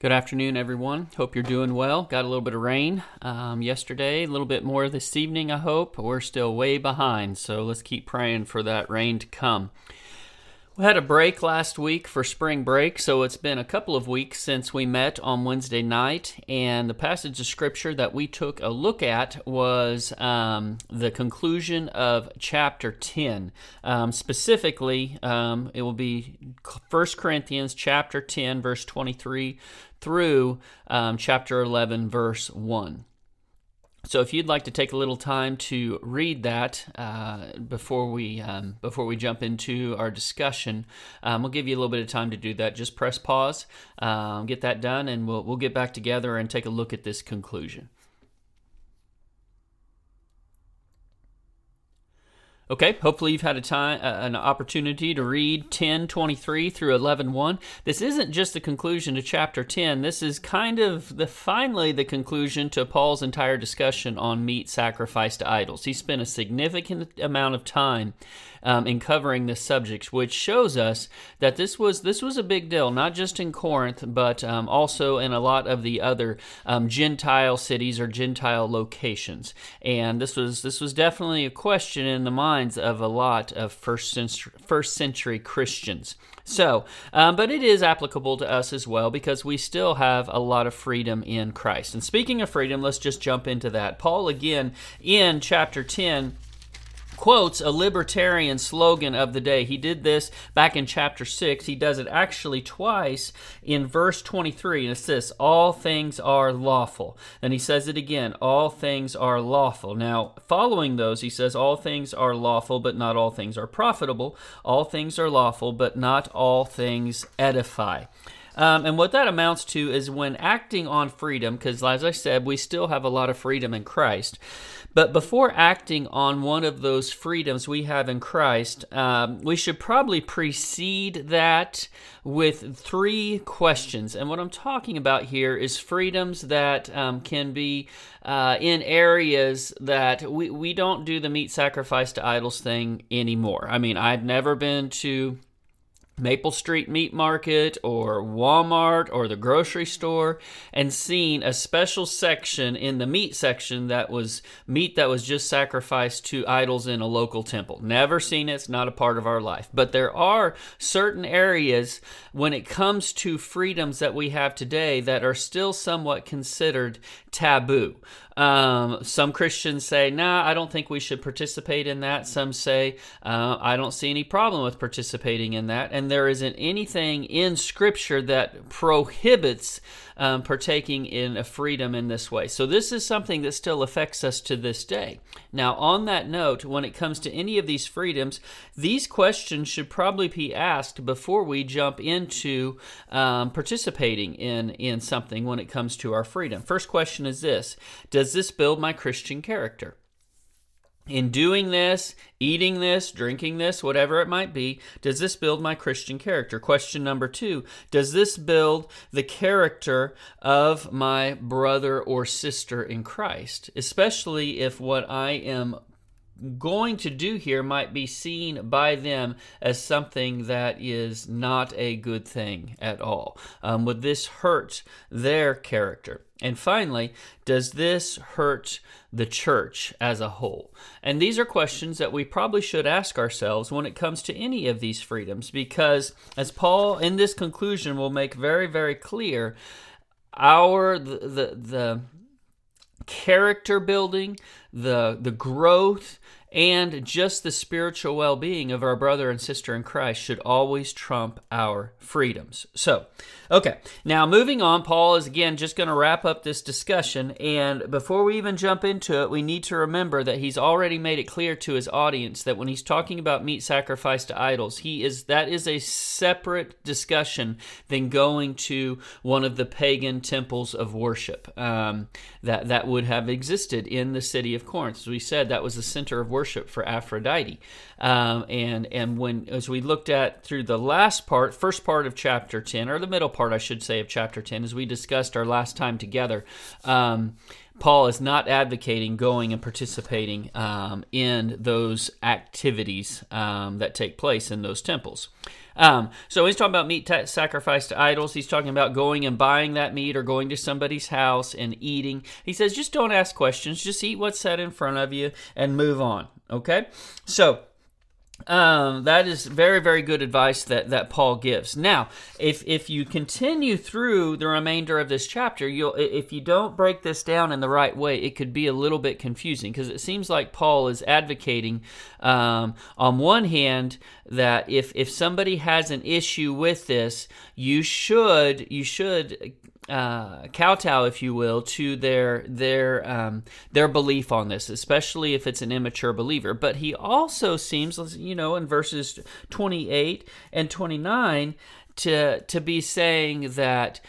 Good afternoon, everyone. Hope you're doing well. Got a little bit of rain um, yesterday, a little bit more this evening, I hope. We're still way behind, so let's keep praying for that rain to come. We had a break last week for spring break, so it's been a couple of weeks since we met on Wednesday night. And the passage of scripture that we took a look at was um, the conclusion of chapter 10. Um, specifically, um, it will be 1 Corinthians chapter 10, verse 23 through um, chapter 11, verse 1. So, if you'd like to take a little time to read that uh, before we um, before we jump into our discussion, um, we'll give you a little bit of time to do that. Just press pause, um, get that done, and we'll we'll get back together and take a look at this conclusion. Okay, hopefully you've had a time, uh, an opportunity to read 10:23 through 11:1. This isn't just the conclusion to chapter 10. This is kind of the finally the conclusion to Paul's entire discussion on meat sacrificed to idols. He spent a significant amount of time um, in covering this subject, which shows us that this was this was a big deal, not just in Corinth, but um, also in a lot of the other um, Gentile cities or Gentile locations. And this was this was definitely a question in the minds of a lot of first century, first century Christians. So, um, but it is applicable to us as well because we still have a lot of freedom in Christ. And speaking of freedom, let's just jump into that. Paul again in chapter ten quotes a libertarian slogan of the day. He did this back in chapter 6. He does it actually twice in verse 23, and it's this All things are lawful. Then he says it again All things are lawful. Now, following those, he says, All things are lawful, but not all things are profitable. All things are lawful, but not all things edify. Um, and what that amounts to is when acting on freedom, because as I said, we still have a lot of freedom in Christ. But before acting on one of those freedoms we have in Christ, um, we should probably precede that with three questions. And what I'm talking about here is freedoms that um, can be uh, in areas that we, we don't do the meat sacrifice to idols thing anymore. I mean, I've never been to Maple Street Meat Market or Walmart or the grocery store and seen a special section in the meat section that was meat that was just sacrificed to idols in a local temple. Never seen it, it's not a part of our life. But there are certain areas when it comes to freedoms that we have today that are still somewhat considered taboo. Um, some Christians say, nah, I don't think we should participate in that. Some say, uh, I don't see any problem with participating in that. And there isn't anything in Scripture that prohibits um, partaking in a freedom in this way. So, this is something that still affects us to this day. Now, on that note, when it comes to any of these freedoms, these questions should probably be asked before we jump into um, participating in, in something when it comes to our freedom. First question is this Does this build my Christian character? In doing this, eating this, drinking this, whatever it might be, does this build my Christian character? Question number two Does this build the character of my brother or sister in Christ? Especially if what I am going to do here might be seen by them as something that is not a good thing at all. Um, would this hurt their character? And finally, does this hurt the church as a whole? And these are questions that we probably should ask ourselves when it comes to any of these freedoms, because as Paul in this conclusion will make very, very clear, our the the, the character building, the the growth, and just the spiritual well being of our brother and sister in Christ should always trump our freedoms. So, okay, now moving on, Paul is again just going to wrap up this discussion. And before we even jump into it, we need to remember that he's already made it clear to his audience that when he's talking about meat sacrifice to idols, he is that is a separate discussion than going to one of the pagan temples of worship um, that that would have existed in the city of Corinth. As we said, that was the center of worship for Aphrodite. Um, and and when as we looked at through the last part, first part of chapter ten, or the middle part, I should say, of chapter ten, as we discussed our last time together. Um, Paul is not advocating going and participating um, in those activities um, that take place in those temples. Um, so he's talking about meat t- sacrificed to idols. He's talking about going and buying that meat or going to somebody's house and eating. He says, just don't ask questions. Just eat what's set in front of you and move on. Okay? So um, that is very, very good advice that, that Paul gives. Now, if if you continue through the remainder of this chapter, you'll if you don't break this down in the right way, it could be a little bit confusing because it seems like Paul is advocating, um, on one hand, that if if somebody has an issue with this, you should you should uh, kowtow, if you will, to their their um, their belief on this, especially if it's an immature believer. But he also seems, you know, in verses twenty eight and twenty nine, to to be saying that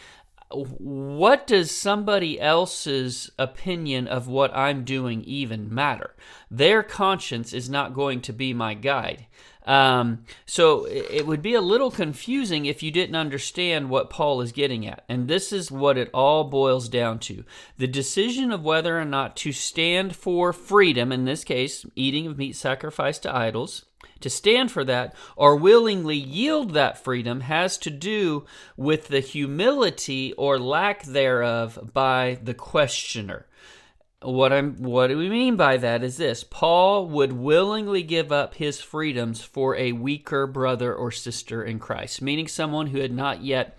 what does somebody else's opinion of what I'm doing even matter? Their conscience is not going to be my guide. Um, so it would be a little confusing if you didn't understand what Paul is getting at. And this is what it all boils down to the decision of whether or not to stand for freedom, in this case, eating of meat sacrificed to idols. To stand for that or willingly yield that freedom has to do with the humility or lack thereof by the questioner. What I'm what do we mean by that is this Paul would willingly give up his freedoms for a weaker brother or sister in Christ, meaning someone who had not yet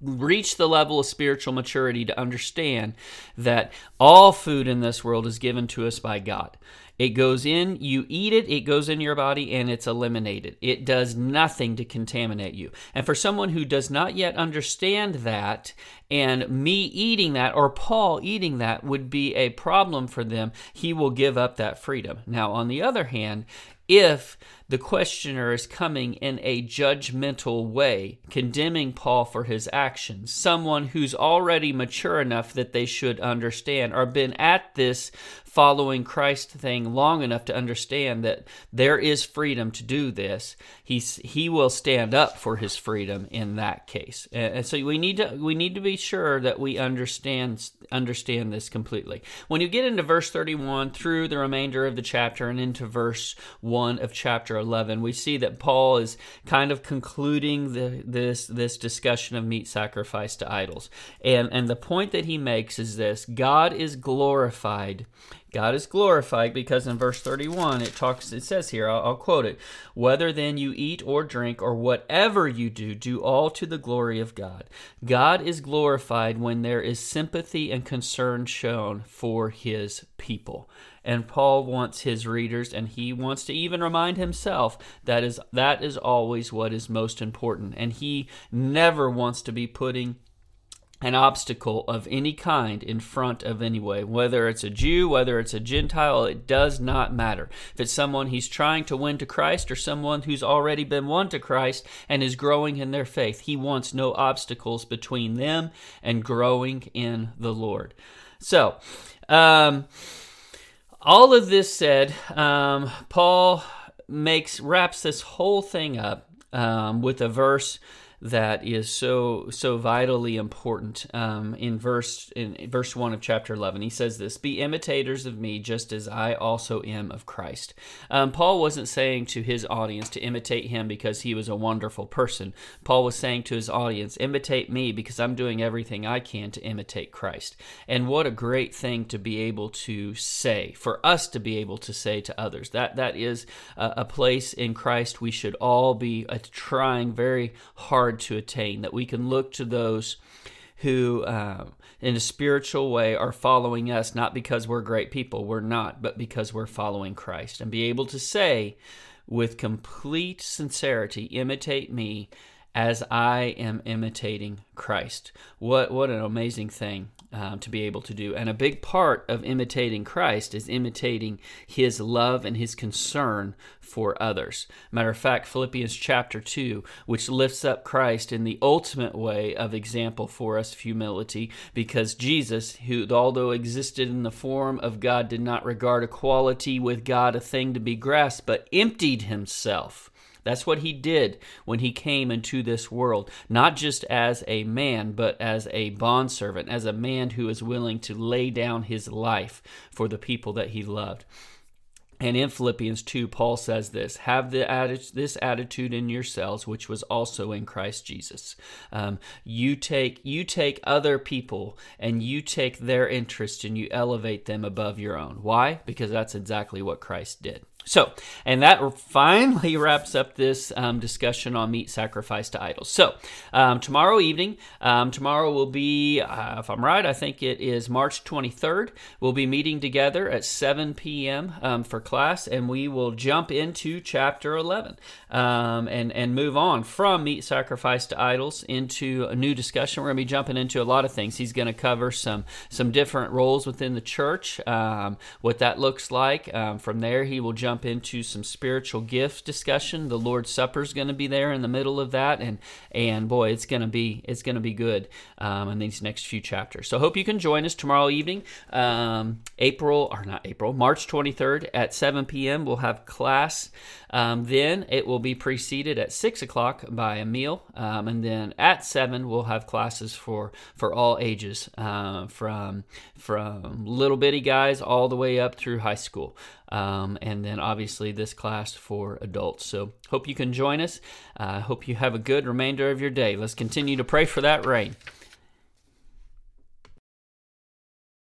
reached the level of spiritual maturity to understand that all food in this world is given to us by God. It goes in, you eat it, it goes in your body, and it's eliminated. It does nothing to contaminate you. And for someone who does not yet understand that, and me eating that, or Paul eating that, would be a problem for them, he will give up that freedom. Now, on the other hand, if the questioner is coming in a judgmental way, condemning Paul for his actions. Someone who's already mature enough that they should understand or been at this following Christ thing long enough to understand that there is freedom to do this. He's, he will stand up for his freedom in that case. And so we need to we need to be sure that we understand understand this completely. When you get into verse 31 through the remainder of the chapter and into verse 1 of chapter 11, we see that Paul is kind of concluding the, this this discussion of meat sacrifice to idols. And and the point that he makes is this, God is glorified God is glorified because in verse 31 it talks it says here I'll, I'll, quote it whether then you eat or drink or whatever you do do all to the glory of God. God is glorified when there is sympathy and concern shown for his people. And Paul wants his readers and he wants to even remind himself that is that is always what is most important. And he never wants to be putting an obstacle of any kind in front of anyway. Whether it's a Jew, whether it's a Gentile, it does not matter. If it's someone he's trying to win to Christ or someone who's already been won to Christ and is growing in their faith, he wants no obstacles between them and growing in the Lord. So, um, all of this said, um, Paul makes wraps this whole thing up um, with a verse that is so so vitally important. Um, in verse in verse one of chapter eleven, he says this: "Be imitators of me, just as I also am of Christ." Um, Paul wasn't saying to his audience to imitate him because he was a wonderful person. Paul was saying to his audience, "Imitate me because I'm doing everything I can to imitate Christ." And what a great thing to be able to say for us to be able to say to others. That that is a, a place in Christ we should all be uh, trying very hard hard to attain, that we can look to those who, uh, in a spiritual way, are following us, not because we're great people, we're not, but because we're following Christ, and be able to say with complete sincerity, imitate me as I am imitating Christ. What what an amazing thing um, to be able to do. And a big part of imitating Christ is imitating his love and his concern for others. Matter of fact, Philippians chapter 2, which lifts up Christ in the ultimate way of example for us humility, because Jesus, who although existed in the form of God, did not regard equality with God a thing to be grasped, but emptied himself that's what he did when he came into this world, not just as a man, but as a bondservant, as a man who is willing to lay down his life for the people that he loved. And in Philippians 2, Paul says this Have the atti- this attitude in yourselves, which was also in Christ Jesus. Um, you, take, you take other people and you take their interest and you elevate them above your own. Why? Because that's exactly what Christ did. So, and that finally wraps up this um, discussion on meat sacrifice to idols. So, um, tomorrow evening, um, tomorrow will be, uh, if I'm right, I think it is March 23rd. We'll be meeting together at 7 p.m. Um, for class, and we will jump into chapter 11 um, and and move on from meat sacrifice to idols into a new discussion. We're going to be jumping into a lot of things. He's going to cover some some different roles within the church, um, what that looks like. from there, he will jump jump into some spiritual gift discussion. The Lord's Supper is going to be there in the middle of that, and and boy, it's going to be it's going to be good um, in these next few chapters. So hope you can join us tomorrow evening, um, April or not April, March 23rd at 7 p.m. We'll have class. Um, then it will be preceded at six o'clock by a meal, um, and then at seven we'll have classes for for all ages, uh, from from little bitty guys all the way up through high school. Um, and then obviously this class for adults. So hope you can join us. I uh, hope you have a good remainder of your day. Let's continue to pray for that rain.